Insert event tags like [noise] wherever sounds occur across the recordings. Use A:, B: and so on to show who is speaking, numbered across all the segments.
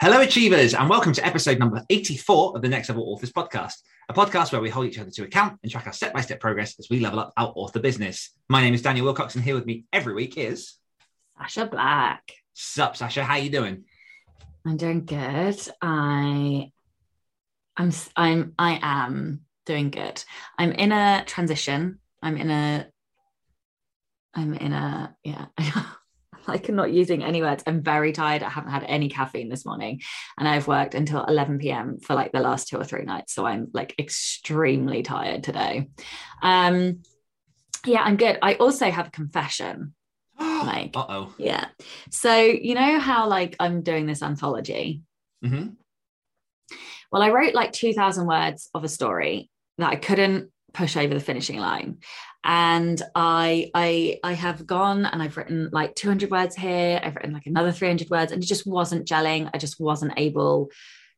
A: Hello, Achievers, and welcome to episode number 84 of the Next Level Authors podcast, a podcast where we hold each other to account and track our step by step progress as we level up our author business. My name is Daniel Willcocks, and here with me every week is.
B: Sacha Black.
A: Sup, Sacha? How you doing?
B: I'm doing good. I I'm I'm I am doing good. I'm in a transition. I'm in a I'm in a yeah. [laughs] [laughs] like I'm not using any words. I'm very tired. I haven't had any caffeine this morning and I've worked until 11 p.m. for like the last two or three nights. So I'm like extremely tired today. Um yeah, I'm good. I also have a confession. [gasps] Like-
A: uh oh.
B: Yeah. So you know how like I'm doing this anthology?
A: hmm
B: Well, I wrote like 2,000 words of a story that I couldn't push over the finishing line. And I I I have gone and I've written like 200 words here. I've written like another 300 words and it just wasn't gelling. I just wasn't able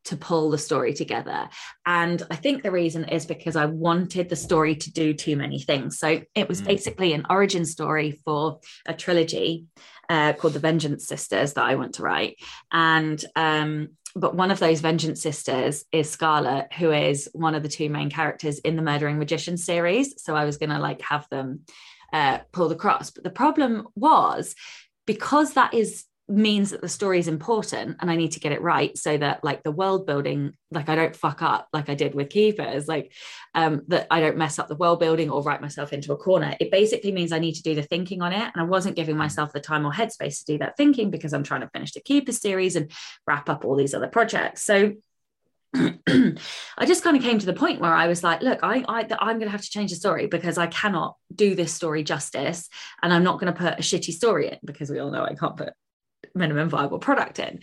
B: to pull the story together. And I think the reason is because I wanted the story to do too many things. So it was
A: Mm.
B: basically an origin story for a trilogy uh, called The Vengeance Sisters that I want to write. And um, but one of those vengeance sisters is scarlet who is one of the two main characters in the murdering magician series. So i was going to like have them uh, pull the cross. But the problem was because that is means that the story is important and i need to get it right so that like the world building like i don't fuck up like i did with keepers like um that i don't mess up the world building or write myself into a corner it basically means i need to do the thinking on it and i wasn't giving myself the time or headspace to do that thinking because i'm trying to finish the keepers series and wrap up all these other projects. So [clears throat] I just kind of came to the point where I was like, look, I, I I'm going to have to change the story because I cannot do this story justice, and I'm not going to put a shitty story in because we all know I can't put minimum viable product in.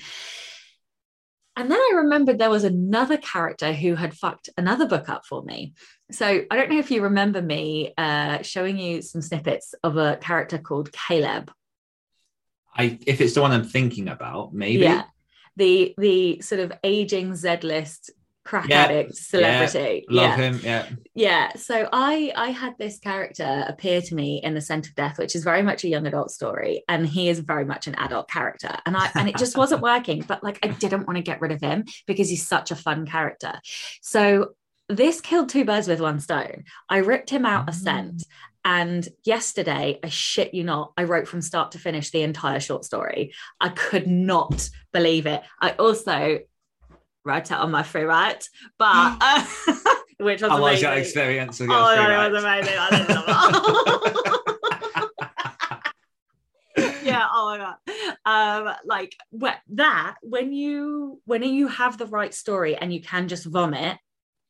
B: And then I remembered there was another character who had fucked another book up for me. So I don't know if you remember me uh, showing you some snippets of a character called Caleb.
A: I if it's the one I'm thinking about, maybe.
B: Yeah. The the sort of aging Z list crack
A: Yeah.
B: addict celebrity.
A: Love
B: yeah.
A: him. Yeah.
B: Yeah. So I I had this character appear to me in The Scent of Death, which is very much a young adult story. And he is very much an adult character. And I and it just [laughs] wasn't working. But like I didn't want to get rid of him because he's such a fun character. So this killed two birds with one stone. I ripped him out a mm. scent. And yesterday, I shit you not, I wrote from start to finish the entire short story. I could not believe it. I also wrote it on my Freewrite, but [gasps] uh, [laughs] which was
A: How was your experience? Of
B: Oh,
A: your
B: my
A: free
B: God, it was amazing. I didn't know. [laughs] yeah. Oh my god. Um, like that when you when you have the right story and you can just vomit,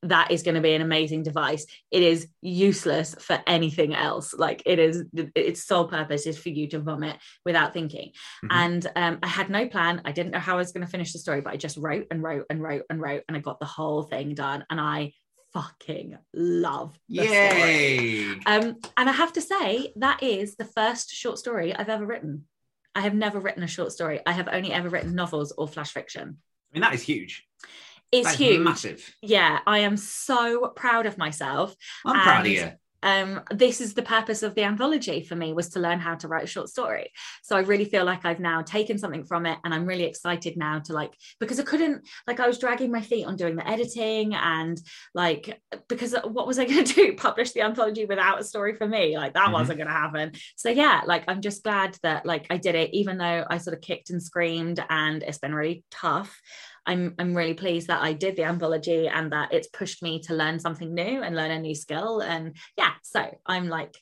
B: that is going to be an amazing device. It is useless for anything else. Like it is, its sole purpose is for you to vomit without thinking.
A: Mhm.
B: And um, I had no plan. I didn't know how I was going to finish the story, but I just wrote and wrote and wrote and wrote, and I got the whole thing done. And I fucking love the story.
A: Yay!
B: Um, and I have to say, that is the first short story I've ever written. I have never written a short story. I have only ever written novels or flash fiction.
A: I mean, that is huge. Is
B: huge.
A: Massive.
B: Yeah, I am so proud of myself.
A: I'm proud of you.
B: Um, this is the purpose of the anthology for me was to learn how to write a short story. So I really feel like I've now taken something from it, and I'm really excited now to like because I couldn't like I was dragging my feet on doing the editing and like because what was I going [laughs] to do? Publish the anthology without a story for me? Like that
A: Mhm.
B: wasn't going to happen. So yeah, like I'm just glad that like I did it, even though I sort of kicked and screamed, and it's been really tough. I'm I'm really pleased that I did the anthology and that it's pushed me to learn something new and learn a new skill. And yeah, so I'm like,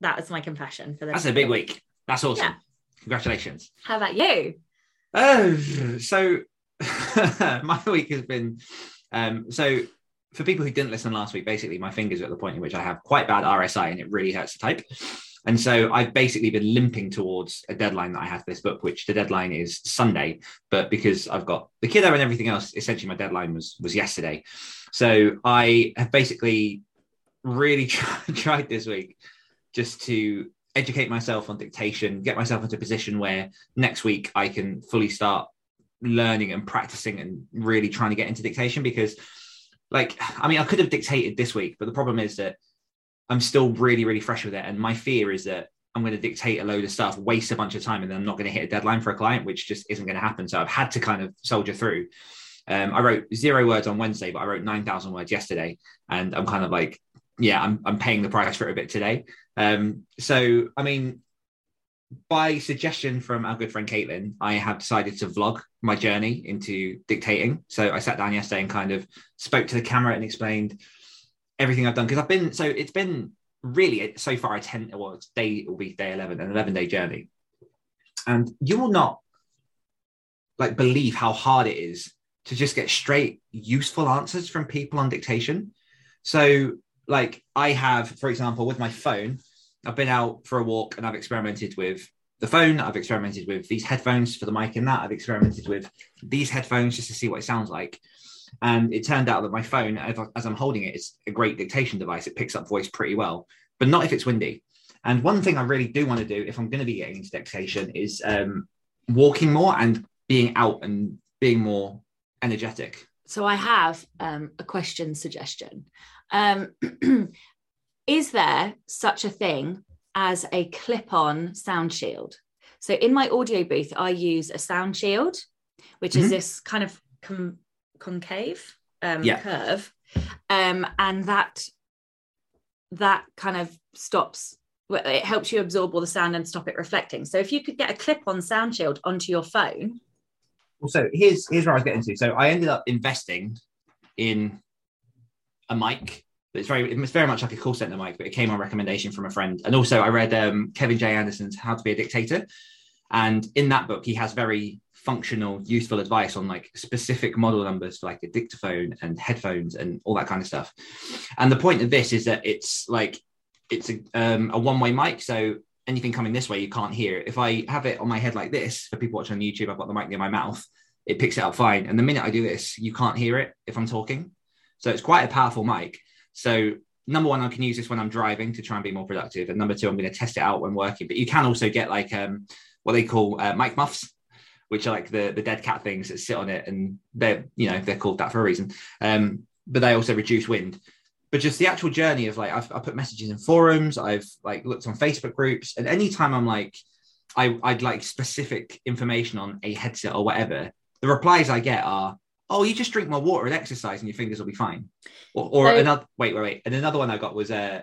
B: that is my confession for this.
A: That's a big week. That's awesome.
B: Yeah.
A: Congratulations.
B: How about you?
A: Oh, so [laughs] my week has been um, so for people who didn't listen last week, basically my fingers are at the point in which I have quite bad RSI and it really hurts to type. And so I've basically been limping towards a deadline that I had for this book, which the deadline is Sunday. But because I've got the kiddo and everything else, essentially my deadline was was yesterday. So I have basically really [laughs] tried, tried this week just to educate myself on dictation, get myself into a position where next week I can fully start learning and practicing and really trying to get into dictation because like I mean I could have dictated this week, but the problem is that I'm still really, really fresh with it. And my fear is that I'm going to dictate a load of stuff, waste a bunch of time, and then I'm not going to hit a deadline for a client, which just isn't going to happen. So I've had to kind of soldier through. Um, I wrote zero words on Wednesday, but I wrote 9,000 words yesterday. And I'm kind of like, yeah, I'm, I'm paying the price for it a bit today. Um, so, I mean, by suggestion from our good friend Caitlin, I have decided to vlog my journey into dictating. So I sat down yesterday and kind of spoke to the camera and explained everything I've done because I've been so it's been really so far a 10 well it's day it will be day 11 an 11 day journey. And you will not like believe how hard it is to just get straight useful answers from people on dictation. So like i have for example with my phone i've been out for a walk and i've experimented with the phone i've experimented with these headphones for the mic and that i've experimented with these headphones just to see what it sounds like and it turned out that my phone, as I'm holding it, is a great dictation device. It picks up voice pretty well, but not if it's windy. And one thing I really do want to do if I'm going to be getting into dictation is um, walking more and being out and being more energetic.
B: So I have um, a question suggestion. Um, [clears throat] is there such a thing as a clip-on sound shield? So in my audio booth, I use a sound shield, which mm-hmm. is this kind of com- concave um, yeah. curve, um, and that that kind of stops. It helps you absorb all the sound and stop it reflecting. So if you could get a clip-on sound shield onto your phone.
A: Well, so here's here's where I was getting to. So I ended up investing in a mic it's very it's very much like a call center mic, but it came on recommendation from a friend. And also I read um, Kevin J. Anderson's How to Be a Dictator. And in that book, he has very functional, useful advice on like specific model numbers for like a dictaphone and headphones and all that kind of stuff. And the point of this is that it's like it's a, um, a one-way mic, so anything coming this way you can't hear. If I have it on my head like this, for people watching on YouTube, I've got the mic near my mouth. It picks it up fine, and the minute I do this, you can't hear it if I'm talking. So it's quite a powerful mic. So number one, I can use this when I'm driving to try and be more productive, and number two, I'm going to test it out when working. But you can also get like um, what they call uh, mic muffs which are like the the dead cat things that sit on it, and they're you know they're called that for a reason. Um, but they also reduce wind. But just the actual journey of like I've I put messages in forums, I've like looked on Facebook groups, and anytime I'm like I, I'd like specific information on a headset or whatever, the replies I get are, "Oh, you just drink more water and exercise, and your fingers will be fine." Or, or so, another wait, wait, wait, and another one I got was uh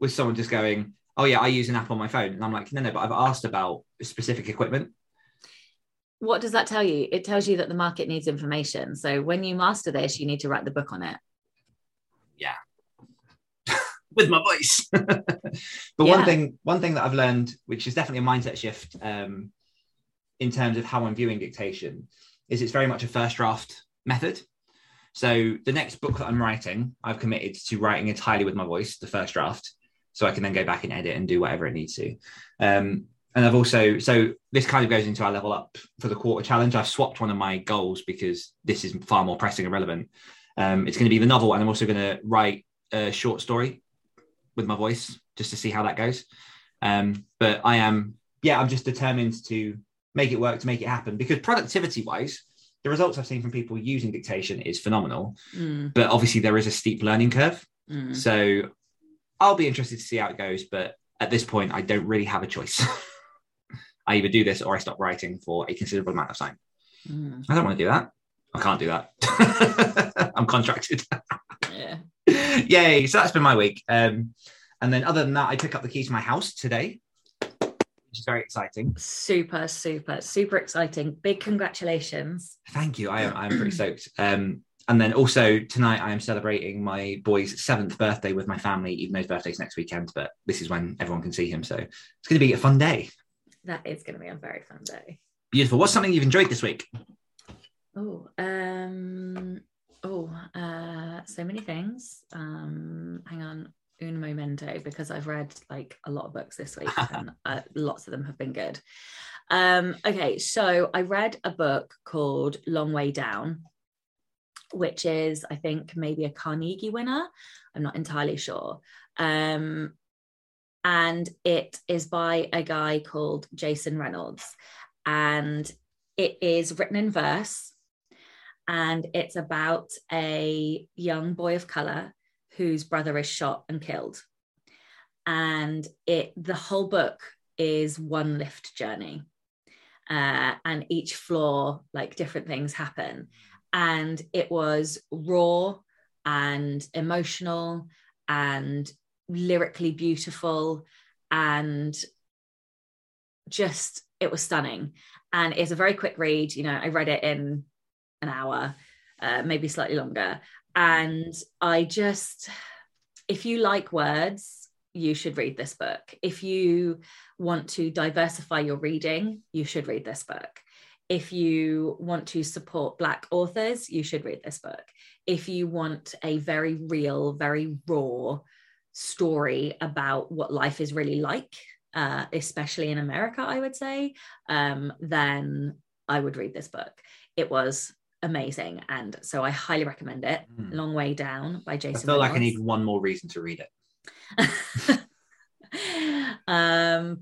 A: was someone just going, "Oh yeah, I use an app on my phone," and I'm like, "No, no," but I've asked about specific equipment
B: what does that tell you? It tells you that the market needs information. So when you master this, you need to write the book on it.
A: Yeah. [laughs] With my voice. [laughs] but yeah. one thing, one thing that I've learned, which is definitely a mindset shift um, in terms of how I'm viewing dictation, is it's very much a first draft method. So the next book that I'm writing, I've committed to writing entirely with my voice, the first draft, so I can then go back and edit and do whatever it needs to. Um, and I've also so this kind of goes into our level up for the quarter challenge. I've swapped one of my goals because this is far more pressing and relevant. Um, it's going to be the novel, and I'm also going to write a short story with my voice just to see how that goes. Um, but I am, yeah, I'm just determined to make it work to make it happen because productivity wise, the results I've seen from people using dictation is phenomenal. Mm. But obviously, there is a steep learning curve. Mm. So I'll be interested to see how it goes. But at this point, I don't really have a choice. [laughs] I either do this or I stop writing for a considerable amount of time. Mm. I don't want to do that. I can't do that. [laughs] I'm contracted. yeah. [laughs] Yay. So that's been my week. Um, and then other than that, I took up the keys to my house today, which is very exciting.
B: Super, super, super exciting. Big congratulations.
A: Thank you. I am I'm pretty stoked. Um, and then also tonight I am celebrating my boy's seventh birthday with my family, even though his birthday's next weekend, but this is when everyone can see him. So it's going to be a fun day
B: that is going to be a very fun day.
A: Beautiful. What's something you've enjoyed this week?
B: Oh, um, oh, uh, so many things. Um, hang on. un momento because I've read like a lot of books this week [laughs] and uh, lots of them have been good. Um, okay, so I read a book called Long Way Down, which is, I think, maybe a Carnegie winner. I'm not entirely sure. Um, and it is by a guy called Jason Reynolds. And it is written in verse. And it's about a young boy of color whose brother is shot and killed. And it the whole book is one lift journey. Uh, and each floor, like different things happen. And it was raw and emotional and lyrically beautiful and just it was stunning. And it's a very quick read you know i read it in an hour uh, maybe slightly longer. And i just if you like words you should read this book. If you want to diversify your reading you should read this book. If you want to support black authors you should read this book. If you want a very real very raw story about what life is really like, uh, especially in America, I would say, um, then I would read this book. It was amazing. And so I highly recommend it. Mm. Long Way Down by Jason.
A: I feel Reynolds. like I need one more reason to read
B: it. [laughs] um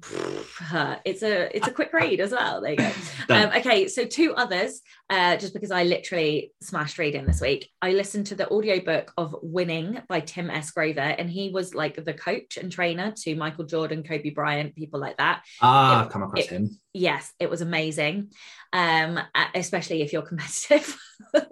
B: it's a it's a quick read as well. There you go. [laughs] Um, okay so two others uh just because i literally smashed reading this week. I listened to the audiobook of winning by tim s. Grover and he was like the coach and trainer to michael jordan kobe bryant people like that.
A: Ah it, come across
B: it,
A: him
B: yes it was amazing um especially if you're competitive. [laughs]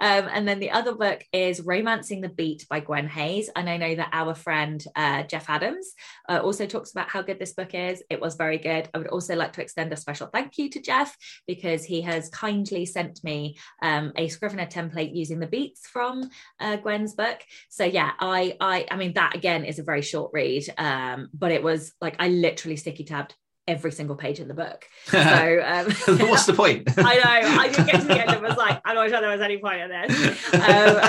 B: Um, and then the other book is romancing the beat by gwen hayes and i know that our friend uh, jeff adams uh, also talks about how good this book is. It was very good. I would also like to extend a special thank you to jeff because he has kindly sent me um, a scrivener template using the beats from uh, gwen's book. So yeah i i i mean that again is a very short read um, but it was like i literally sticky tabbed every single page in the book. [laughs] So um, [laughs]
A: what's the point? [laughs]
B: I know. I didn't get to the end and was like, I'm not sure there was any point in this. Um,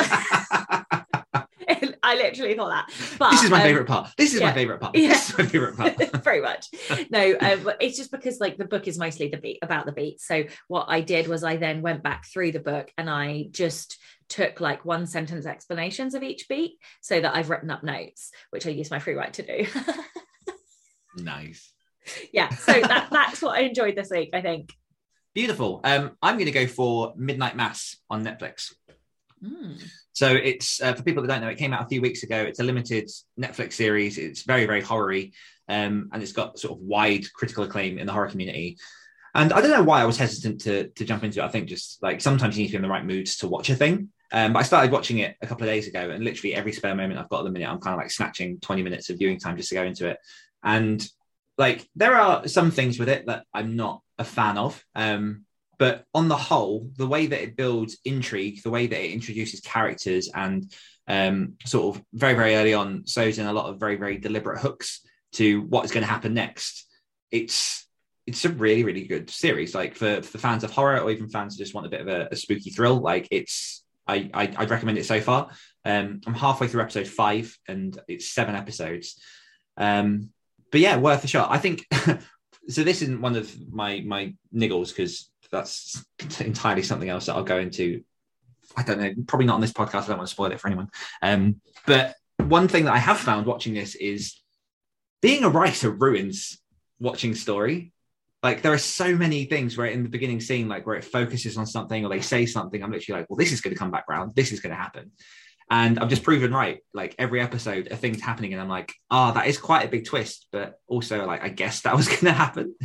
B: I literally thought that.
A: But, this is my um, favorite part. This is yeah, my favorite part. Yeah. This is my favorite part.
B: Very much. No, um, it's just because like the book is mostly the beat about the beat. So what I did was I then went back through the book and I just took like one sentence explanations of each beat so that I've written up notes, which I use my Freewrite to do.
A: nice
B: yeah, so that, that's what I enjoyed this week, I think.
A: Beautiful. Um, I'm going to go for Midnight Mass on Netflix. Mm. So it's uh, for people that don't know, it came out a few weeks ago. It's a limited Netflix series. It's very, very horror-y, um, and it's got sort of wide critical acclaim in the horror community. And I don't know why I was hesitant to to jump into it. I think just like sometimes you need to be in the right moods to watch a thing. Um, but I started watching it a couple of days ago, and literally every spare moment I've got at the minute, I'm kind of like snatching 20 minutes of viewing time just to go into it. And like there are some things with it that I'm not a fan of. Um, but on the whole, the way that it builds intrigue, the way that it introduces characters, and um, sort of very, very early on, shows in a lot of very, very deliberate hooks to what is going to happen next. It's it's a really, really good series. Like for, for fans of horror or even fans who just want a bit of a, a spooky thrill, like it's I, I would recommend it so far. Um, I'm halfway through episode five, and it's seven episodes. Um, but yeah, worth a shot. I think [laughs] so. This isn't one of my my niggles because that's entirely something else that I'll go into. I don't know, probably not on this podcast. I don't want to spoil it for anyone. Um, but one thing that I have found watching this is being a writer ruins watching story. Like there are so many things where in the beginning scene, like where it focuses on something or they say something, I'm literally like, well, this is going to come back round. This is going to happen. And I've just proven right. Like every episode, a thing's happening, and I'm like, oh, that is quite a big twist, but also like I guess that was [laughs] going to happen.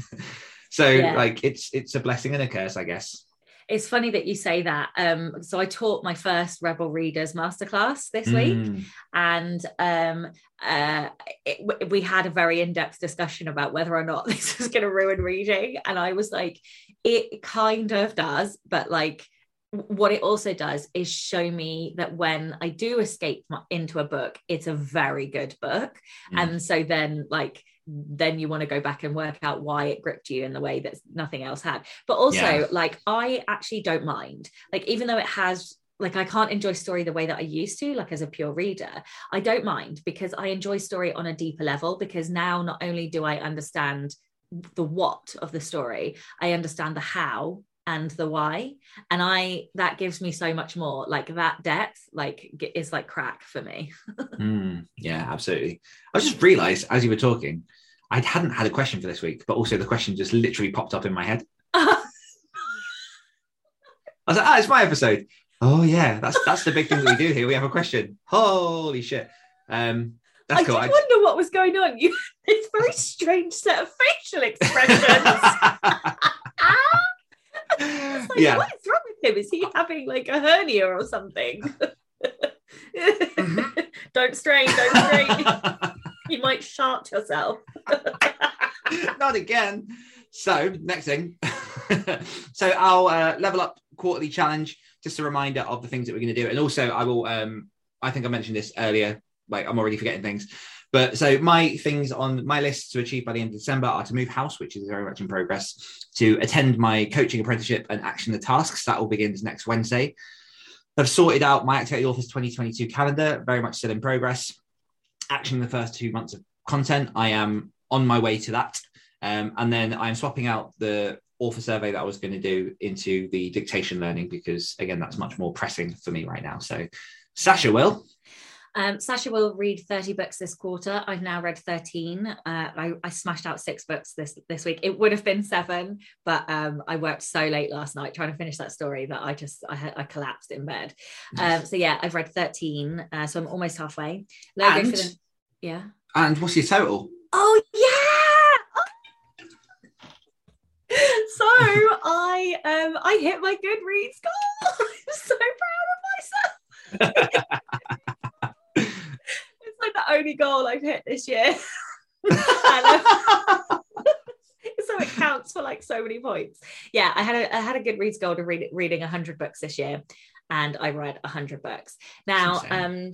A: so yeah. like it's it's a blessing and a curse, I guess.
B: It's funny that you say that. Um, so I taught my first Rebel Readers masterclass this week, mm. and um, uh, it, we had a very in-depth discussion about whether or not [laughs] this is going to ruin reading, and I was like, it kind of does, but like what it also does is show me that when I do escape into a book, it's a very good book. Mm. And so then, like, then you want to go back and work out why it gripped you in the way that nothing else had. But also, yeah. like, I actually don't mind. Like, even though it has like I can't enjoy story the way that I used to, like as a pure reader. I don't mind because I enjoy story on a deeper level because now not only do I understand the what of the story, I understand the how and the why. And I that gives me so much more. Like that depth, like is like crack for me. [laughs]
A: mm, yeah, absolutely. I just realized as you were talking, I hadn't had a question for this week, but also the question just literally popped up in my head. [laughs] I was like, ah, it's my episode. Oh yeah, that's that's the big thing that we do here. We have a question. Holy shit. Um that's
B: I
A: cool.
B: did I wonder what was going on. You it's a very strange set of facial expressions. [laughs] [laughs] like, yeah. What is wrong with him? Is he having like a hernia or something? mm-hmm. [laughs] don't strain, don't strain. [laughs] you might shart yourself.
A: Not again. So, next thing. so, our uh, level up quarterly challenge just a reminder of the things that we're going to do. And also, I will, um, I think I mentioned this earlier, like I'm already forgetting things. But so my things on my list to achieve by the end of December are to move house, which is very much in progress, to attend my coaching apprenticeship and action the tasks. That all begins next Wednesday. I've sorted out my Activate Authors 2022 calendar, very much still in progress. Action the first two months of content. I am on my way to that. Um, and then I'm swapping out the author survey that I was going to do into the dictation learning because again that's much more pressing for me right now. So Sacha will.
B: Um, Sacha will read 30 books this quarter. I've now read 13. Uh, I, I, smashed out six books this this week. It would have been seven, but um, I worked so late last night trying to finish that story that I just I, I collapsed in bed. Um, so yeah, I've read 13. Uh, so I'm almost halfway.
A: and, the,
B: yeah.
A: And what's your total?
B: Oh yeah. [laughs] so I um I hit my Goodreads goal. [laughs] I'm so proud of myself. [laughs] hit this year. [laughs] [laughs] um, [laughs] so it counts for like so many points. Yeah, I had a I had a Goodreads goal to read reading 100 books this year and I read 100 books. Now, um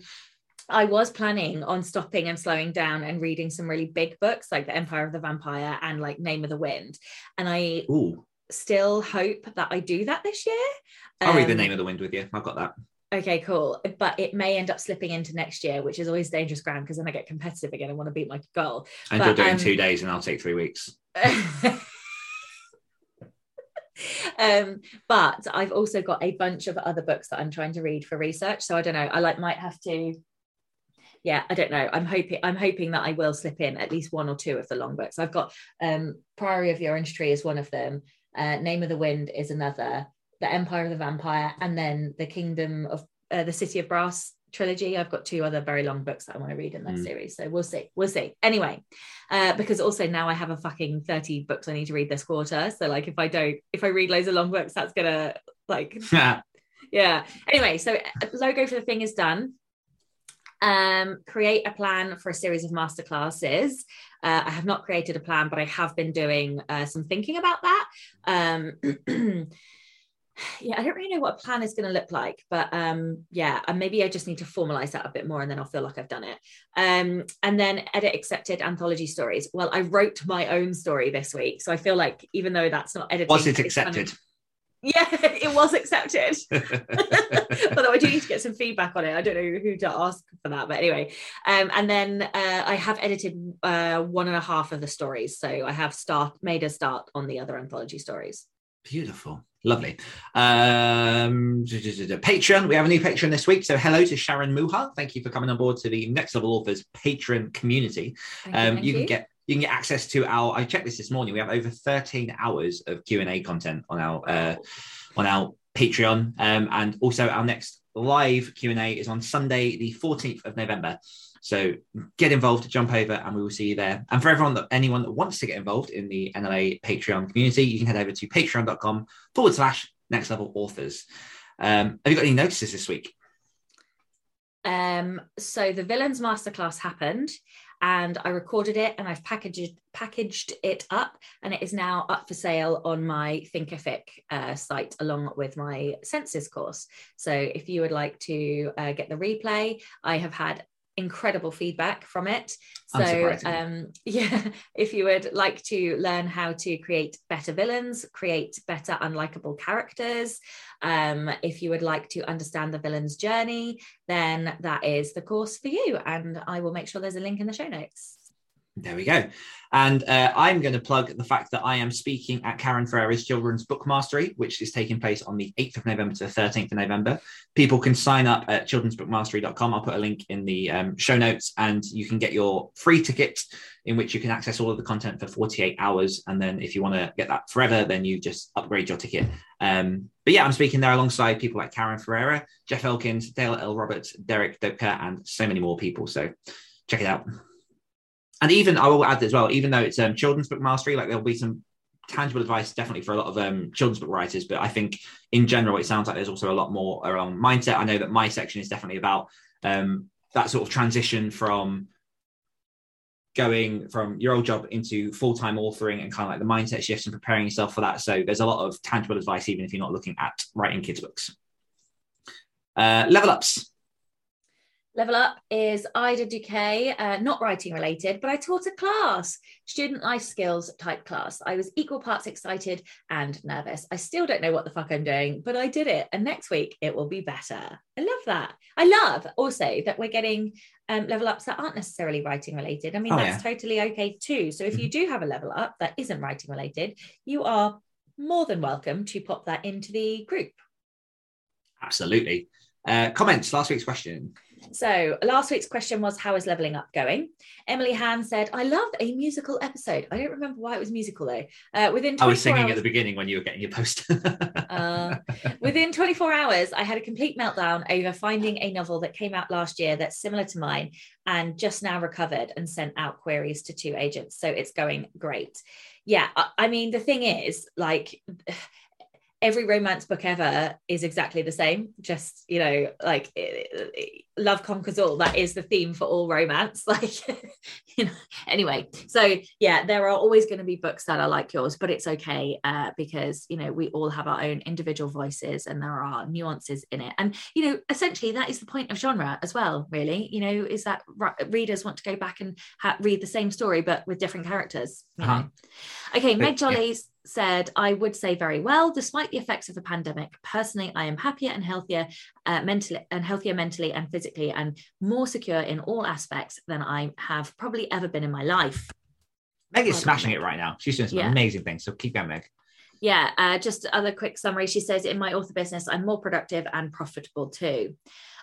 B: I was planning on stopping and slowing down and reading some really big books like The Empire of the Vampire and like Name of the Wind. And I Ooh. still hope that I do that this year.
A: I'll um, read The um, Name of the Wind with you. I've got that.
B: Okay, cool. But it may end up slipping into next year, which is always dangerous ground because then I get competitive again and want to beat my goal.
A: And
B: but,
A: you'll do it um, in two days and I'll take three weeks. [laughs]
B: um, but I've also got a bunch of other books that I'm trying to read for research. So I don't know. I like might have to yeah, I don't know. I'm hoping I'm hoping that I will slip in at least one or two of the long books. I've got um Priory of the Orange Tree is one of them. Uh, Name of the Wind is another. The Empire of the Vampire, and then the Kingdom of uh, the City of Brass trilogy. I've got two other very long books that I want to read in that mm. series. So we'll see. We'll see. Anyway, uh, because also now I have a fucking 30 books I need to read this quarter. So like if I don't, if I read loads of long books, that's gonna like [laughs] yeah. Anyway, so uh, logo for the thing is done um, create a plan for a series of masterclasses. Uh, I have not created a plan, but I have been doing uh, some thinking about that. Um, [clears throat] yeah, I don't really know what a plan is going to look like, but um, yeah, and maybe I just need to formalize that a bit more and then I'll feel like I've done it. Um, and then edit accepted anthology stories. Well, I wrote my own story this week. So I feel like even though that's not edited,
A: was it accepted? Kind of,
B: yeah, [laughs] it was accepted. [laughs] [laughs] Although I do need to get some feedback on it. I don't know who to ask for that, but anyway. Um, and then uh, I have edited uh, one and a half of the stories, so I have start made a start on the other anthology stories.
A: Beautiful. Lovely. Um, Patreon. We have a new Patreon this week. So hello to Sharon Muha. Thank you for coming on board to the Next Level Authors Patreon community. Um, you, you, can get you can get access to our i checked this this morning we have over 13 hours of q&a content on our uh, on our patreon um, and also our next live q&a is on sunday the 14th of november so get involved jump over and we will see you there. And for everyone that anyone that wants to get involved in the nla patreon community you can head over to patreon.com forward slash next level authors. Um, have you got any notices this week?
B: Um, so the villains masterclass happened and I recorded it and I've packaged packaged it up and it is now up for sale on my Thinkific uh, site along with my senses course. So if you would like to uh, get the replay, I have had incredible feedback from it. So, um, [laughs] yeah, if you would like to learn how to create better villains, create better unlikable characters, um, if you would like to understand the villain's journey, then that is the course for you. And I will make sure there's a link in the show notes.
A: There we go. And uh, I'm going to plug the fact that I am speaking at Karen Ferreira's Children's Book Mastery, which is taking place on the 8th of November to the 13th of November. People can sign up at children'sbookmastery.com. I'll put a link in the um, show notes and you can get your free ticket in which you can access all of the content for 48 hours. And then if you want to get that forever, then you just upgrade your ticket. Um, but yeah, I'm speaking there alongside people like Karen Ferreira, Jeff Elkins, Dale L. Roberts, Derek Doepker, and so many more people. So check it out and even I will add as well, even though it's um, children's book mastery, like there'll be some tangible advice definitely for a lot of um, children's book writers. But I think in general, it sounds like there's also a lot more around mindset. I know that my section is definitely about um, that sort of transition from going from your old job into full-time authoring and kind of like the mindset shifts and preparing yourself for that. So there's a lot of tangible advice, even if you're not looking at writing kids books. Uh, level ups.
B: Level Up is Ida Duque, uh, not writing related, but I taught a class, student life skills type class. I was equal parts excited and nervous. I still don't know what the fuck I'm doing, but I did it. And next week it will be better. I love that. I love also that we're getting um, level ups that aren't necessarily writing related. I mean, oh, that's yeah. totally okay too. So if you mm-hmm. do have a level up that isn't writing related, you are more than welcome to pop that into the group.
A: Absolutely. Uh, comments, last week's question.
B: So last week's question was how is leveling up going? Emily Han said, I loved a musical episode. I don't remember why it was musical though. Uh, within
A: I was singing hours, at the beginning when you were getting your post. [laughs]
B: uh, within 24 hours, I had a complete meltdown over finding a novel that came out last year that's similar to mine and just now recovered and sent out queries to two agents. So it's going great. Yeah, I, I mean, the thing is, like, every romance book ever is exactly the same. Just you know like it, it, love conquers all. That is the theme for all romance. [laughs] Like you know anyway. So yeah there are always going to be books that are like yours but it's okay uh, because you know we all have our own individual voices and there are nuances in it. And you know essentially that is the point of genre as well really. You know is that readers want to go back and ha- read the same story but with different characters uh-huh. okay meg jolly's said, I would say very well, despite the effects of the pandemic. Personally, I am happier and healthier uh, mentally and healthier mentally and physically and more secure in all aspects than I have probably ever been in my life.
A: Meg is smashing it right now. She's doing some yeah. amazing things. So keep going, Meg.
B: Yeah, uh, just other quick summary. She says, in my author business, I'm more productive and profitable too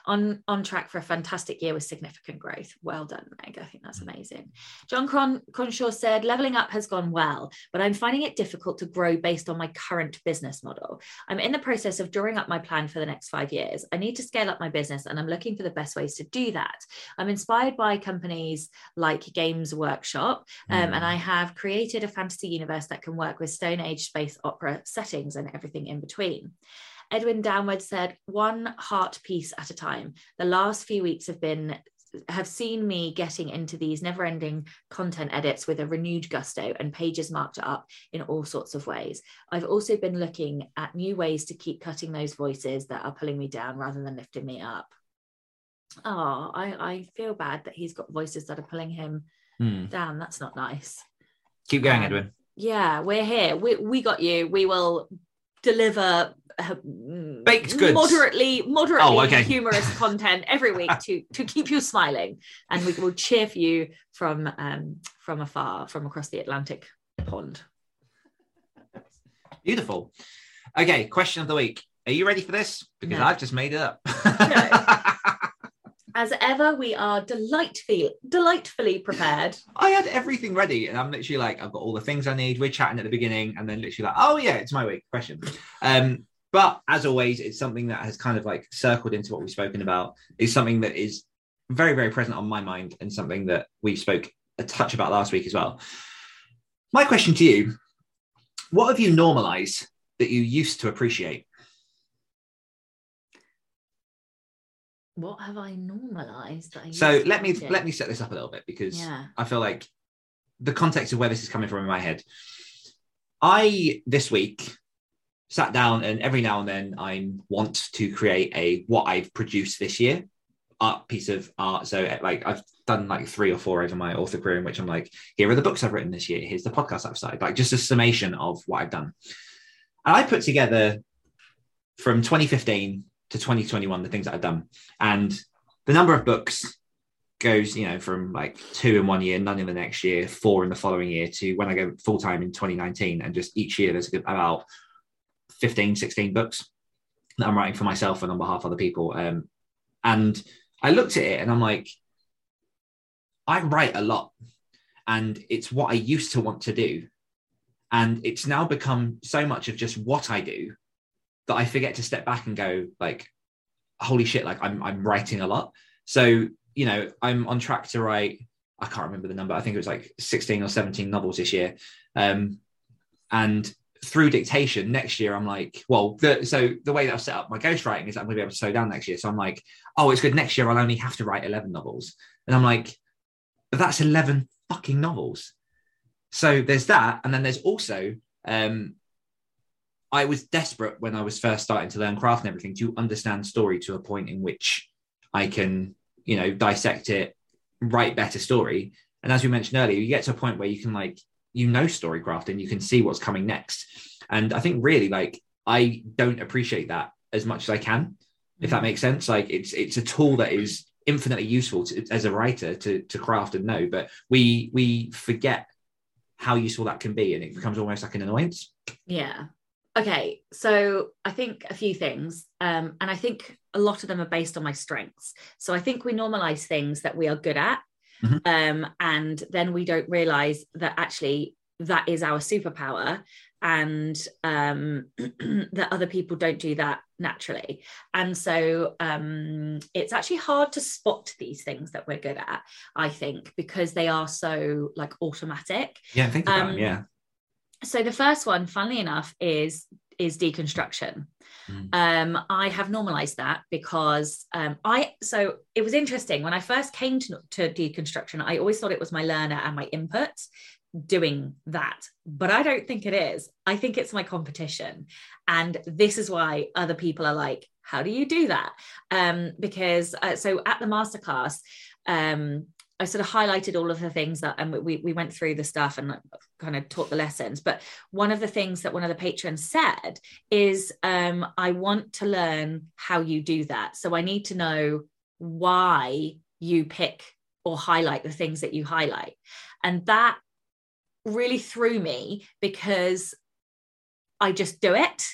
B: on on track for a fantastic year with significant growth. Well done, Meg. I think that's mm. amazing. John Cron- Cronshaw said, leveling up has gone well, but I'm finding it difficult to grow based on my current business model. I'm in the process of drawing up my plan for the next five years. I need to scale up my business and I'm looking for the best ways to do that. I'm inspired by companies like Games Workshop, um, mm. and I have created a fantasy universe that can work with Stone Age space opera settings and everything in between. Edwin Downward said, one heart piece at a time. The last few weeks have been have seen me getting into these never ending content edits with a renewed gusto and pages marked up in all sorts of ways. I've also been looking at new ways to keep cutting those voices that are pulling me down rather than lifting me up. Oh, I, I feel bad that he's got voices that are pulling him hmm. down. That's not nice.
A: Keep going, um, Edwin.
B: Yeah, we're here. We, we got you. We will deliver
A: baked goods
B: moderately moderately oh, okay. humorous [laughs] content every week to to keep you smiling and we will cheer for you from um from afar from across the atlantic pond
A: beautiful okay question of the week are you ready for this because no. i've just made it up [laughs] no.
B: as ever, we are delightfully, delightfully prepared.
A: I had everything ready, and I'm literally like, I've got all the things I need. We're chatting at the beginning, and then literally like, oh yeah, it's my week question. Um, but as always, it's something that has kind of like circled into what we've spoken about. Is something that is very, very present on my mind, and something that we spoke a touch about last week as well. My question to you: What have you normalized that you used to appreciate?
B: what have I normalized? I
A: so let me let me set this up a little bit because yeah. I feel like the context of where this is coming from in my head. I this week sat down and every now and then I want to create a what I've produced this year art piece of art. So eh, like I've done like three or four over my author career in which I'm like, here are the books I've written this year. Here's the podcast I've started. Like just a summation of what I've done. And I put together from 2015 to 2021 the things that I've done. And the number of books goes, you know, from like two in one year, none in the next year, four in the following year to when I go full time in 2019. And just each year there's about 15, 16 books that I'm writing for myself and on behalf of other people. Um, and I looked at it and I'm like, I write a lot and it's what I used to want to do. And it's now become so much of just what I do that I forget to step back and go, like, holy shit, like I'm I'm writing a lot. So, you know, I'm on track to write, I can't remember the number, I think it was like 16 or 17 novels this year. Um, and through dictation next year, I'm like, well, the, so the way that I've set up my ghostwriting is I'm going to be able to slow down next year. So I'm like, oh, it's good. Next year, I'll only have to write 11 novels. And I'm like, but that's 11 fucking novels. So there's that. And then there's also, um, I was desperate when I was first starting to learn craft and everything to understand story to a point in which I can, you know, dissect it, write better story. And as we mentioned earlier, you get to a point where you can like you know storycraft and you can see what's coming next. And I think really like I don't appreciate that as much as I can, if that mm. makes sense. Like it's it's a tool that is infinitely useful to, as a writer to to craft and know, but we we forget how useful that can be, and it becomes almost like an annoyance.
B: Yeah. Okay, so I think a few things, um, and I think a lot of them are based on my strengths. So I think we normalize things that we are good at Mm-hmm. Um, and then we don't realize that actually that is our superpower and um, [clears throat] that other people don't do that naturally. And so um, it's actually hard to spot these things that we're good at, I think, because they are so like automatic.
A: Yeah, think about um, them, yeah.
B: So the first one, funnily enough, is is deconstruction. Mm. Um, I have normalized that because um, I so it was interesting when I first came to, to deconstruction. I always thought it was my learner and my input doing that, but I don't think it is. I think it's my competition, and this is why other people are like, "How do you do that?" Um, because uh, so at the masterclass. Um, I sort of highlighted all of the things that, and we, we went through the stuff and kind of taught the lessons. But one of the things that one of the patrons said is, um, I want to learn how you do that. So I need to know why you pick or highlight the things that you highlight. And that really threw me because I just do it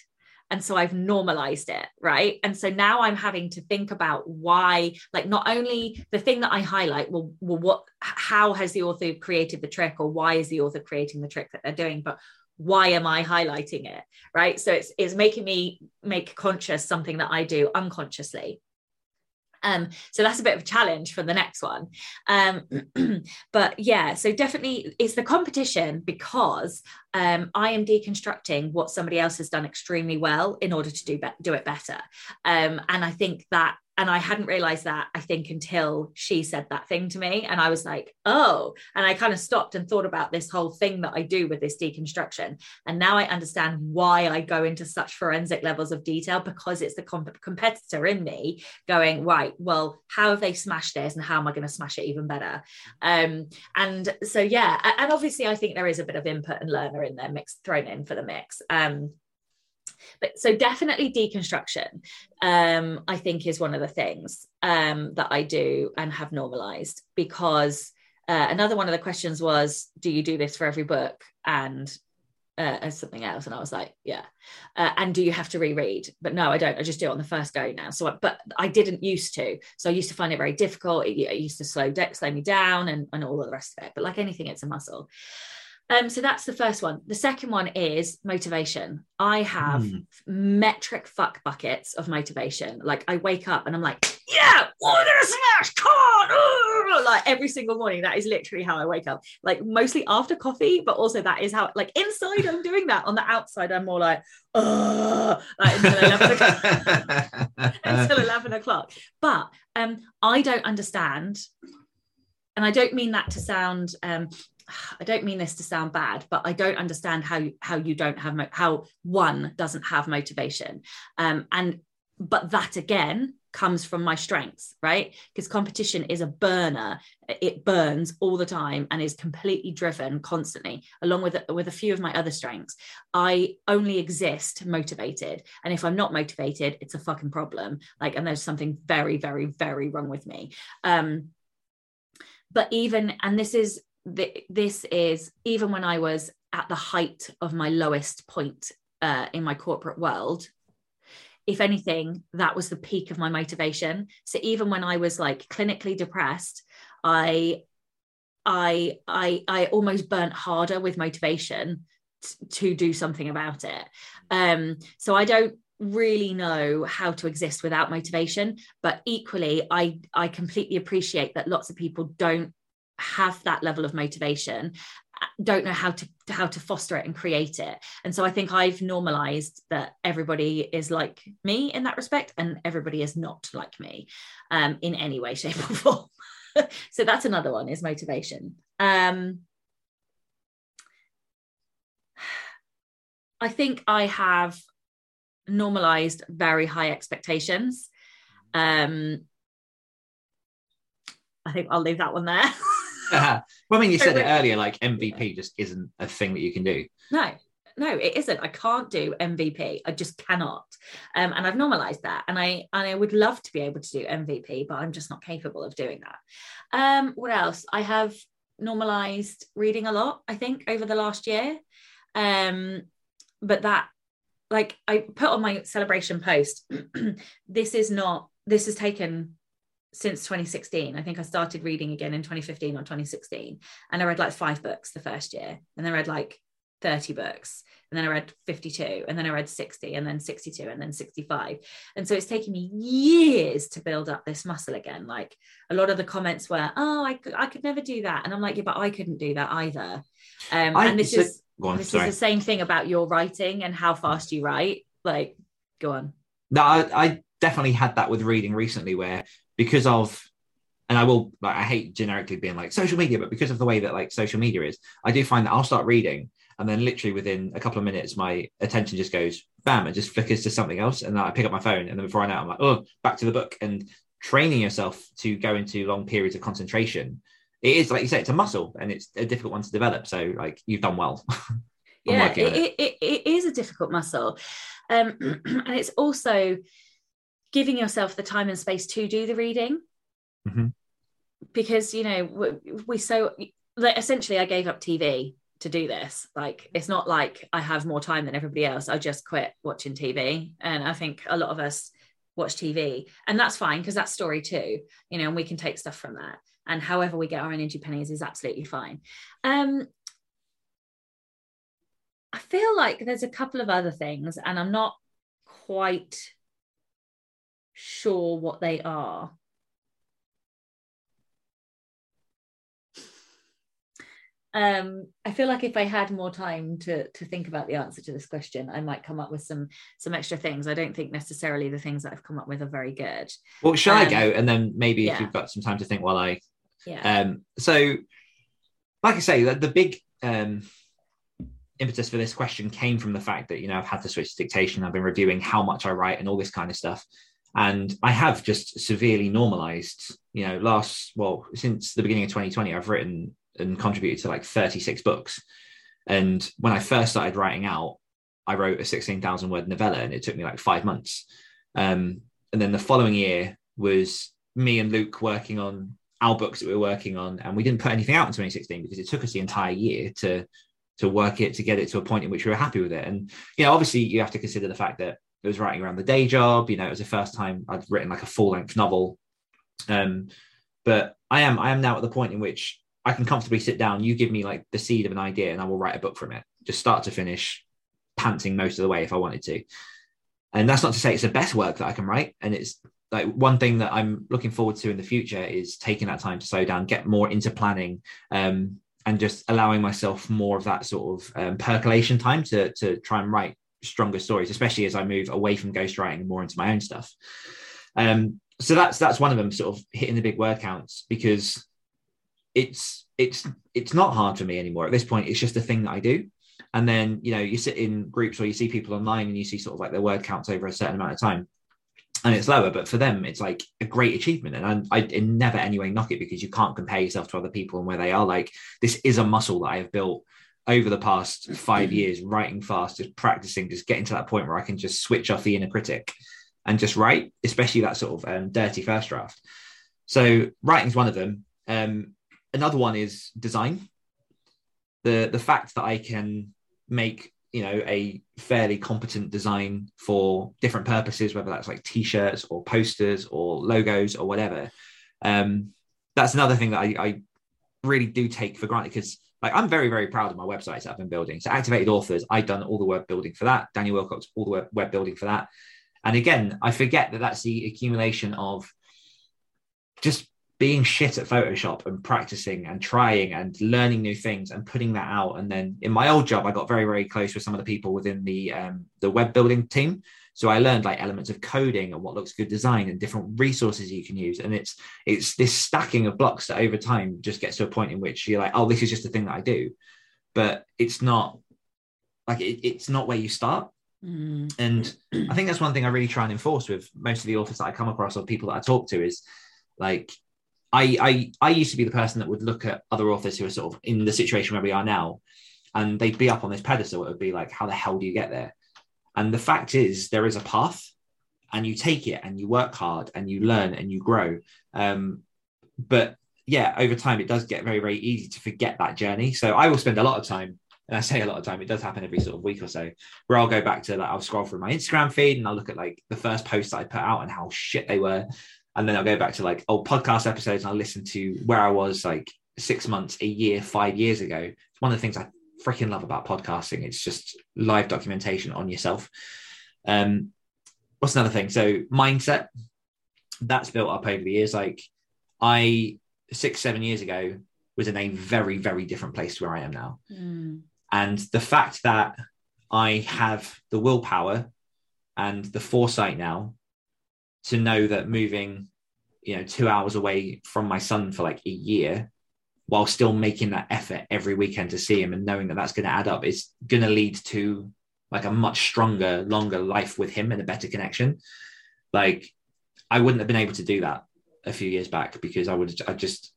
B: and so i've normalized it right? And so now i'm having to think about why like not only the thing that i highlight well, well what how has the author created the trick or why is the author creating the trick that they're doing but why am i highlighting it right? So it's it's making me make conscious something that i do unconsciously um, so that's a bit of a challenge for the next one. Um, [clears throat] but yeah, so definitely it's the competition because um, I am deconstructing what somebody else has done extremely well in order to do be- do it better. Um, and I think that and I hadn't realized that, I think, until she said that thing to me. And I was like, oh, and I kind of stopped and thought about this whole thing that I do with this deconstruction. And now I understand why I go into such forensic levels of detail because it's the comp- competitor in me going, right, well, how have they smashed this and how am I going to smash it even better? Um, and so, yeah, and obviously, I think there is a bit of input and learner in there mixed thrown in for the mix. Um, but so definitely deconstruction um, i think is one of the things um, that i do and have normalized because uh, another one of the questions was do you do this for every book? And uh, as something else. And i was like yeah. Uh, and do you have to reread? But no i don't. I just do it on the first go now. So I, but i didn't used to. So i used to find it very difficult. It, it used to slow, slow me down and, and all of the rest of it. But like anything it's a muscle um, so that's the first one. The second one is motivation. I have mm. metric fuck buckets of motivation. Like I wake up and I'm like, yeah, we're gonna smash, come on, like every single morning. That is literally how I wake up. Like mostly after coffee, but also that is how like inside I'm doing that. On the outside, I'm more like, oh, like until 11 o'clock. [laughs] until 11 o'clock. But um, I don't understand and I don't mean that to sound um, I don't mean this to sound bad, but I don't understand how how you don't have mo- how one doesn't have motivation, um, and but that again comes from my strengths, right? Because competition is a burner. It burns all the time and is completely driven constantly, along with with a few of my other strengths. I only exist motivated, and if I'm not motivated, it's a fucking problem. Like, and there's something very, very, very wrong with me. Um, but even, and this is this is even when I was at the height of my lowest point uh, in my corporate world if anything, that was the peak of my motivation. So even when I was like clinically depressed, I I I I almost burnt harder with motivation t- to do something about it. Um, so I don't really know how to exist without motivation, but equally, I I completely appreciate that lots of people don't have that level of motivation don't know how to how to foster it and create it. And so i think i've normalized that everybody is like me in that respect and everybody is not like me um, in any way [laughs] shape or form. [laughs] So that's another one is motivation. Um, i think i have normalized very high expectations. Um, i think i'll leave that one there [laughs]
A: well, I mean, you said it earlier, like MVP just isn't a thing that you can do.
B: No, no, it isn't. I can't do MVP. I just cannot. Um, and I've normalized that. And I and I would love to be able to do MVP, but I'm just not capable of doing that. Um, what else? I have normalized reading a lot, I think, over the last year. Um, but that like I put on my celebration post, [clears throat] this is not this has taken since 2016. I think I started reading again in 2015 or 2016. And I read like five books the first year. And then I read like 30 books. And then I read 52. And then I read 60 and then 62 and then 65. And so it's taken me years to build up this muscle again. Like a lot of the comments were, oh, I, I could never do that. And I'm like, yeah, but I couldn't do that either. Um, I, and this so, is on, this sorry. is the same thing about your writing and how fast you write. Like, go on.
A: No, I, I definitely had that with reading recently where because of and I will like I hate generically being like social media, but because of the way that like social media is, I do find that I'll start reading and then literally within a couple of minutes my attention just goes bam, it just flickers to something else. And then I pick up my phone and then before I know it, I'm like, oh, back to the book. And training yourself to go into long periods of concentration, it is like you say, it's a muscle and it's a difficult one to develop. So like you've done well. [laughs]
B: yeah, it, it. It, it is a difficult muscle. Um, [clears throat] and it's also giving yourself the time and space to do the reading. Mm-hmm. because you know we, we so like, essentially i gave up tv to do this. Like it's not like i have more time than everybody else. I just quit watching tv and i think a lot of us watch tv and that's fine because that's story too you know and we can take stuff from that. And however we get our energy pennies is absolutely fine. Um i feel like there's a couple of other things and i'm not quite sure what they are. Um, I feel like if I had more time to to think about the answer to this question, I might come up with some some extra things. I don't think necessarily the things that I've come up with are very good.
A: Well, shall um, I go and then maybe yeah. if you've got some time to think while I yeah. Um, so, like I say, the, the big um, impetus for this question came from the fact that you know I've had to switch to dictation. I've been reviewing how much I write and all this kind of stuff, and I have just severely normalized. You know, last well since the beginning of 2020, I've written and contributed to like 36 books. And when I first started writing out, I wrote a 16,000 word novella, and it took me like five months. Um, and then the following year was me and Luke working on our books that we were working on, and we didn't put anything out in 2016 because it took us the entire year to to work it to get it to a point in which we were happy with it. And you know, obviously, you have to consider the fact that it was writing around the day job. You know, it was the first time I'd written like a full length novel. Um, but I am I am now at the point in which I can comfortably sit down. You give me like the seed of an idea, and I will write a book from it, just start to finish, pantsing most of the way if I wanted to. And that's not to say it's the best work that I can write. And it's like one thing that I'm looking forward to in the future is taking that time to slow down, get more into planning, um, and just allowing myself more of that sort of um, percolation time to to try and write stronger stories, especially as I move away from ghostwriting more into my own stuff. Um, so that's that's one of them, sort of hitting the big word counts because it's it's it's not hard for me anymore at this point. It's just a thing that I do. And then you know you sit in groups or you see people online and you see sort of like their word counts over a certain amount of time. and it's lower, but for them, it's like a great achievement. And I, I never anyway knock it because you can't compare yourself to other people and where they are. Like this is a muscle that I have built over the past five years, writing fast, just practicing, just getting to that point where I can just switch off the inner critic and just write, especially that sort of um, dirty first draft. So writing is one of them. Um, another one is design. The the fact that I can make you know a fairly competent design for different purposes whether that's like t-shirts or posters or logos or whatever um that's another thing that i, I really do take for granted because like i'm very very proud of my websites that i've been building so activated authors i've done all the web building for that Daniel Willcocks all the web, web building for that and again i forget that that's the accumulation of just being shit at Photoshop and practicing and trying and learning new things and putting that out. And then in my old job, I got very, very close with some of the people within the um, the web building team. So I learned like elements of coding and what looks good design and different resources you can use. And it's it's this stacking of blocks that over time just gets to a point in which you're like, oh, this is just a thing that I do. But it's not like it, it's not where you start. Mm. And I think that's one thing I really try and enforce with most of the authors that I come across or people that I talk to is like I, I I used to be the person that would look at other authors who are sort of in the situation where we are now, and they'd be up on this pedestal. It would be like, how the hell do you get there? And the fact is, there is a path, and you take it and you work hard and you learn and you grow. Um, but yeah, over time, it does get very very easy to forget that journey. So I will spend a lot of time. And I say a lot of time, it does happen every sort of week or so, where I'll go back to like I'll scroll through my Instagram feed and I'll look at like the first posts that I put out and how shit they were and then I'll go back to like old podcast episodes and I'll listen to where I was like six months, a year, five years ago. It's one of the things I freaking love about podcasting. It's just live documentation on yourself. Um, what's another thing? So mindset that's built up over the years. Like I six, seven years ago was in a very, very different place to where I am now. Mm. And the fact that I have the willpower and the foresight now to know that moving, you know, two hours away from my son for like a year while still making that effort every weekend to see him and knowing that that's going to add up is going to lead to like a much stronger, longer life with him and a better connection. Like I wouldn't have been able to do that a few years back because I would I'd just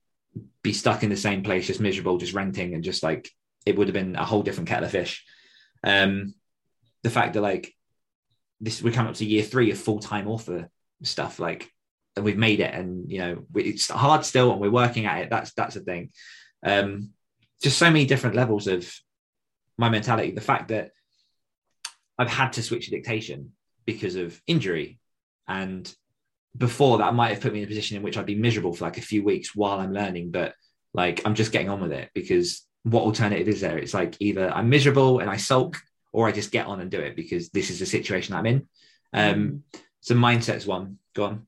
A: be stuck in the same place, just miserable, just renting and just like it would have been a whole different kettle of fish. Um, the fact that like this we're coming up to year three of full time author stuff like and we've made it and you know it's hard still and we're working at it. That's that's the thing. Um just so many different levels of my mentality. The fact that i've had to switch to dictation because of injury. And before that might have put me in a position in which i'd be miserable for like a few weeks while i'm learning but like i'm just getting on with it because what alternative is there? It's like either i'm miserable and i sulk or i just get on and do it because this is the situation i'm in. Um mm. so mindset's one. Go on.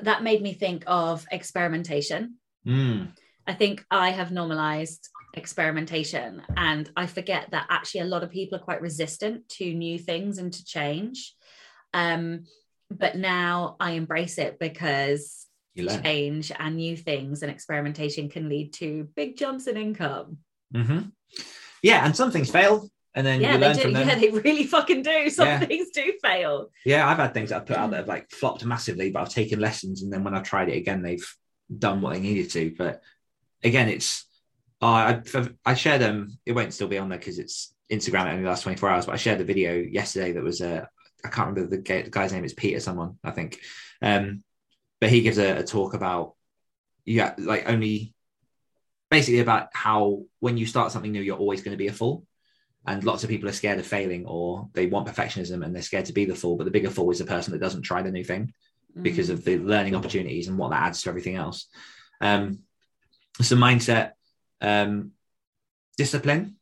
B: That made me think of experimentation. Mm. I think I have normalized experimentation and I forget that actually a lot of people are quite resistant to new things and to change. Um, but now I embrace it because change and new things and experimentation can lead to big jumps in income.
A: Mm-hmm. Yeah, and some things fail, and then
B: yeah, they do. [laughs] Yeah, they really fucking do. Some yeah. things do fail.
A: Yeah, I've had things that I've put out that have like flopped massively, but I've taken lessons, and then when I tried it again, they've done what they needed to. But again, it's uh, I I shared them. It won't still be on there because it's Instagram only last twenty four hours. But I shared the video yesterday that was a uh, I can't remember the, the guy's name. It's Peter someone I think, um, but he gives a, a talk about yeah, like only basically about how when you start something new, you're always going to be a fool and lots of people are scared of failing or they want perfectionism and they're scared to be the fool but the bigger fool is the person that doesn't try the new thing mm. because of the learning opportunities and what that adds to everything else. Um so mindset um discipline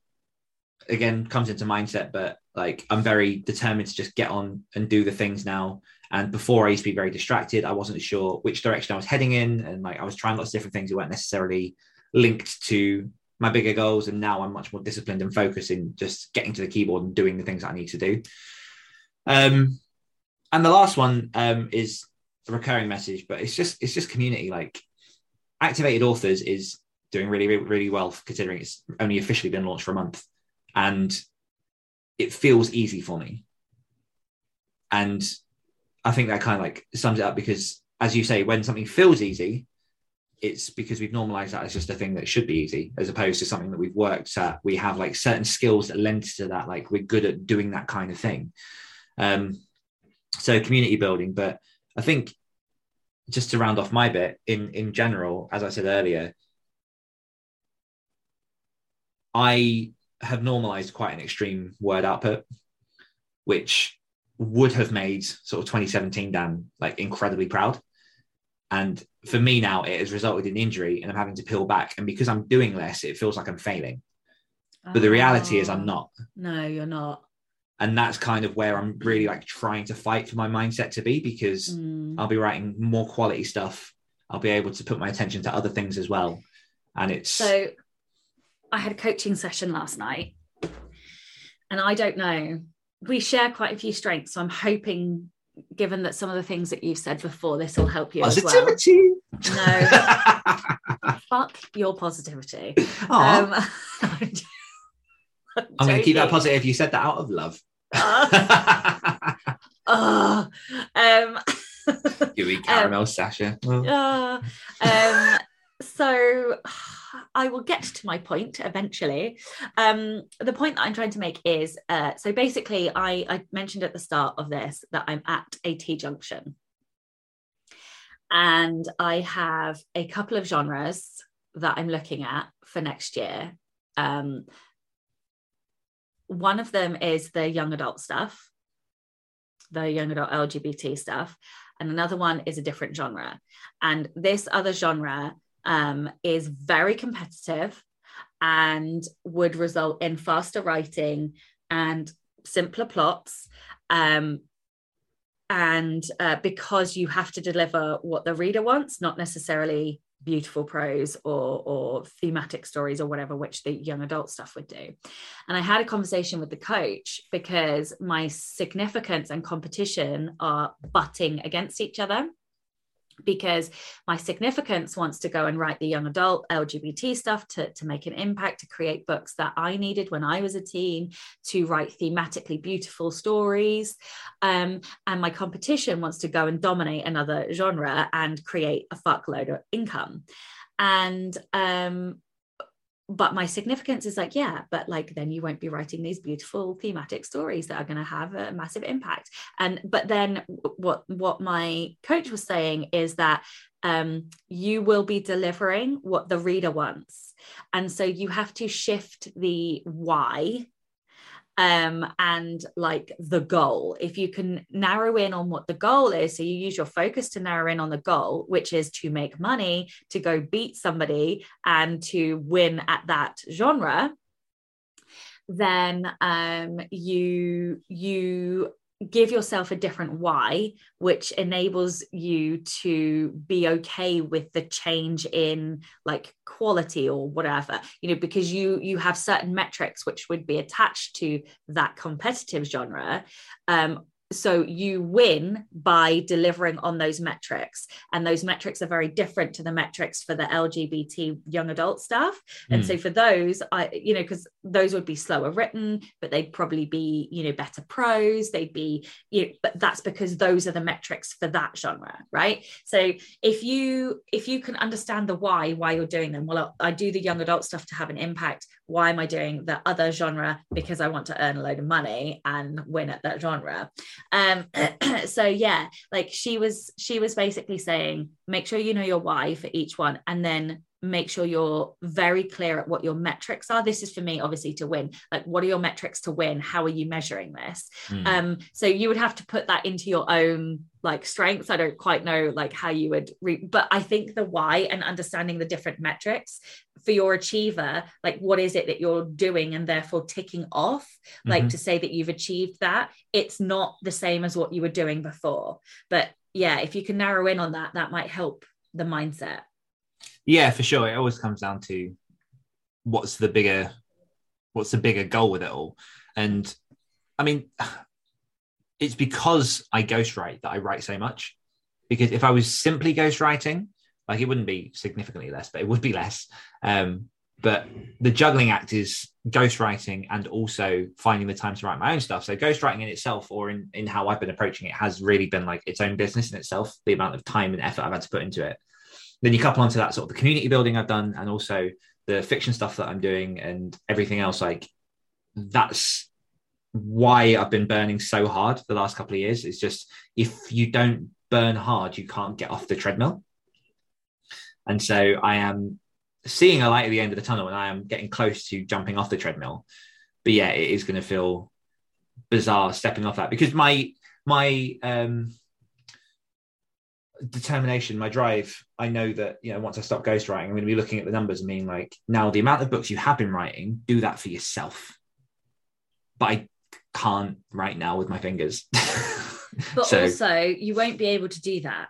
A: again comes into mindset but like i'm very determined to just get on and do the things now. And before i used to be very distracted. I wasn't sure which direction i was heading in and like i was trying lots of different things that weren't necessarily linked to my bigger goals and now i'm much more disciplined and focused in just getting to the keyboard and doing the things i need to do. Um and the last one um is a recurring message but it's just it's just community. Like activated authors is doing really really, really well considering it's only officially been launched for a month and it feels easy for me. And I think that kind of like sums it up because, as you say, when something feels easy, it's because we've normalized that as just a thing that should be easy, as opposed to something that we've worked at. We have like certain skills that lend to that, like we're good at doing that kind of thing. Um, so community building, but I think just to round off my bit in in general, as I said earlier, I have normalized quite an extreme word output, which would have made sort of 2017 Dan like incredibly proud. And for me now, it has resulted in injury and I'm having to peel back. And because I'm doing less, it feels like I'm failing. But the reality is, I'm not.
B: No, you're not.
A: And that's kind of where I'm really like trying to fight for my mindset to be because mm. I'll be writing more quality stuff. I'll be able to put my attention to other things as well. And it's
B: so I had a coaching session last night. And I don't know, we share quite a few strengths. So I'm hoping given that some of the things that you've said before, this will help you
A: positivity.
B: as well. Positivity. No, [laughs] fuck your positivity. Um, [laughs]
A: I'm, I'm going to keep that positive. You said that out of love. Uh,
B: uh, um, [laughs]
A: Give me caramel, um, Sacha.
B: Uh, um, so I will get to my point eventually. Um, the point that I'm trying to make is uh, so basically, I, I mentioned at the start of this that I'm at a T junction. And I have a couple of genres that I'm looking at for next year. Um, one of them is the young adult stuff, the young adult LGBT stuff, and another one is a different genre. And this other genre um, is very competitive and would result in faster writing and simpler plots. Um, and uh, because you have to deliver what the reader wants, not necessarily beautiful prose or or thematic stories or whatever which the young adult stuff would do and i had a conversation with the coach because my significance and competition are butting against each other because my significance wants to go and write the young adult LGBT stuff to, to make an impact, to create books that I needed when I was a teen, to write thematically beautiful stories. Um, and my competition wants to go and dominate another genre and create a fuckload of income. And um, but my significance is like yeah but like then you won't be writing these beautiful thematic stories that are going to have a massive impact. And but then what what my coach was saying is that um, you will be delivering what the reader wants. And so you have to shift the why um, and like the goal. If you can narrow in on what the goal is, so you use your focus to narrow in on the goal, which is to make money, to go beat somebody, and to win at that genre, then um, you you give yourself a different why which enables you to be okay with the change in like quality or whatever you know because you you have certain metrics which would be attached to that competitive genre. Um, so you win by delivering on those metrics. And those metrics are very different to the metrics for the lgbt young adult stuff. And mm. so for those i you know because those would be slower written but they'd probably be you know better prose. They'd be you know, but that's because those are the metrics for that genre right? So if you if you can understand the why why you're doing them well i do the young adult stuff to have an impact why am i doing the other genre? Because i want to earn a load of money and win at that genre. Um [clears throat] so yeah like she was she was basically saying make sure you know your why for each one. And then make sure you're very clear at what your metrics are. This is for me obviously to win. Like what are your metrics to win? How are you measuring this? Mm. um so you would have to put that into your own like strengths. I don't quite know like how you would re- but i think the why and understanding the different metrics for your achiever like what is it that you're doing and therefore ticking off like mm-hmm. to say that you've achieved that it's not the same as what you were doing before. But yeah if you can narrow in on that that might help the mindset
A: yeah, for sure. It always comes down to what's the bigger what's the bigger goal with it all. And I mean, [sighs] it's because I ghostwrite that I write so much. Because if I was simply ghostwriting, like it wouldn't be significantly less, but it would be less. Um, but the juggling act is ghostwriting and also finding the time to write my own stuff. So ghostwriting in itself, or in, in how I've been approaching it, has really been like its own business in itself. The amount of time and effort I've had to put into it. Then you couple onto that sort of the community building I've done, and also the fiction stuff that I'm doing, and everything else. Like that's why I've been burning so hard the last couple of years. It's just if you don't burn hard, you can't get off the treadmill. And so I am seeing a light at the end of the tunnel and I am getting close to jumping off the treadmill. But yeah, it is going to feel bizarre stepping off that because my my um determination, my drive, I know that you know once I stop ghostwriting, I'm going to be looking at the numbers and being like, now the amount of books you have been writing, do that for yourself. But I can't right now with my fingers. [laughs]
B: but so, also, you won't be able to do that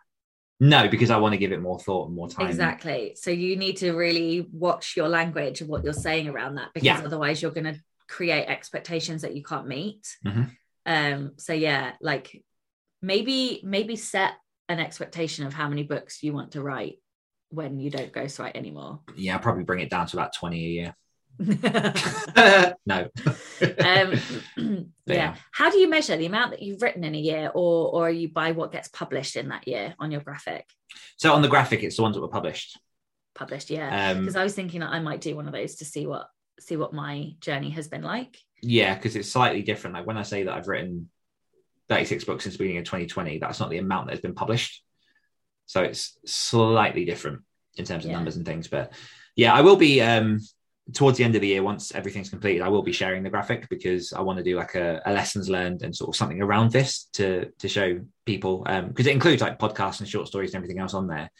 A: no, because I want to give it more thought and more time.
B: Exactly. So you need to really watch your language and what you're saying around that because yeah. otherwise you're going to create expectations that you can't meet.
A: Mm-hmm.
B: Um, so yeah, like maybe maybe set an expectation of how many books you want to write when you don't ghostwrite anymore.
A: Yeah, I'll probably bring it down to about 20 a year. [laughs] [laughs] no.
B: um, [clears throat] yeah. yeah. How do you measure the amount that you've written in a year, or or are you by what gets published in that year on your graphic?
A: So on the graphic, it's the ones that were published.
B: Published, yeah. Because um, I was thinking that I might do one of those to see what see what my journey has been like.
A: Yeah, because it's slightly different. Like when I say that I've written 36 books since the beginning of 2020, that's not the amount that has been published. So it's slightly different in terms of yeah. numbers and things. But yeah, I will be um towards the end of the year, once everything's completed, I will be sharing the graphic because I want to do like a, a lessons learned and sort of something around this to to show people because um, it includes like podcasts and short stories and everything else on there.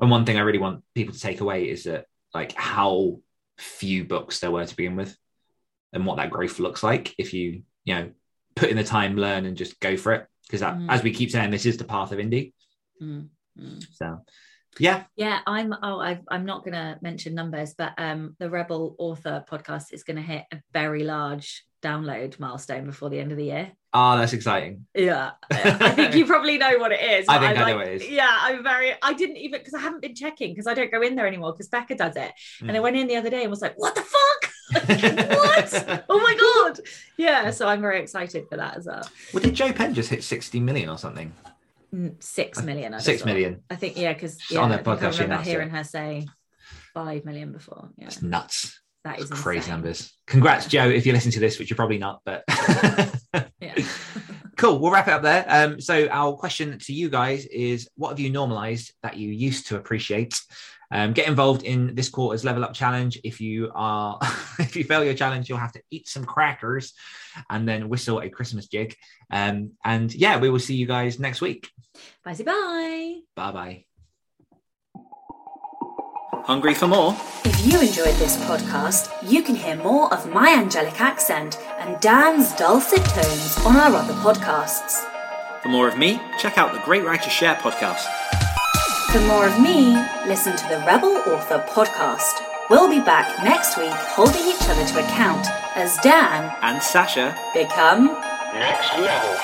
A: And one thing I really want people to take away is that like how few books there were to begin with, and what that growth looks like if you you know put in the time, learn, and just go for it. Because mm. as we keep saying, this is the path of indie.
B: Mm. Mm.
A: So yeah.
B: Yeah, I'm oh I am not going to mention numbers, but um the Rebel Author podcast is going to hit a very large download milestone before the end of the year.
A: Oh, that's exciting.
B: Yeah. I think you [laughs] probably know what it is.
A: I think I, know what it is.
B: Yeah, I'm very I didn't even because I haven't been checking because I don't go in there anymore because Becca does it. Mm. And I went in the other day and was like, what the fuck? What? oh my god. Yeah, so I'm very excited for that as well.
A: Well, did Jo Penn just hit 60 million or something?
B: six million.
A: I six million.
B: I think yeah, because yeah, on the podcast, I remember hearing her say five million before. Yeah,
A: it's nuts.
B: That is
A: crazy insane. numbers. Congrats, Joe, if you're listening to this, which you're probably not, but [laughs]
B: yeah. [laughs]
A: cool. We'll wrap it up there. Um, so our question to you guys is: What have you normalized that you used to appreciate? Um, get involved in this quarter's level up challenge. If you are, [laughs] if you fail your challenge, you'll have to eat some crackers and then whistle a Christmas jig. Um, and yeah, we will see you guys next week.
B: Bye bye.
A: Bye bye. Hungry for more?
C: If you enjoyed this podcast, you can hear more of my angelic accent and Dan's dulcet tones on our other podcasts.
A: For more of me, check out the Great Writers Share podcast.
C: For more of me, listen to the Rebel Author podcast. We'll be back next week holding each other to account as Dan
A: and Sacha
C: become
A: next level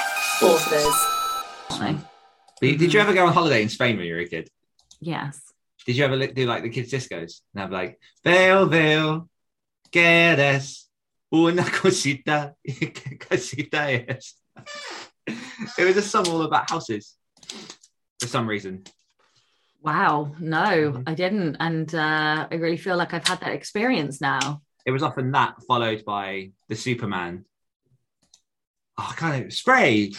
C: authors.
A: Did you ever go on holiday in Spain when you were a kid?
B: Yes.
A: Did you ever do like the kids' discos and have like, Veo, veo, quieres una [laughs] cosita, [laughs] cosita es? [laughs] It was a song all about houses for some reason.
B: Wow, no, mm-hmm. I didn't. And uh, I really feel like I've had that experience now.
A: It was often that followed by the Superman. Oh, kind of spray.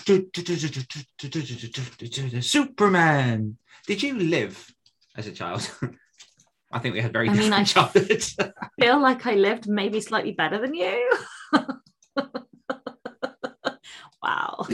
A: Superman. Did you live as a child? I think we had very I mean, I childhoods.
B: feel like I lived maybe slightly better than you. wow.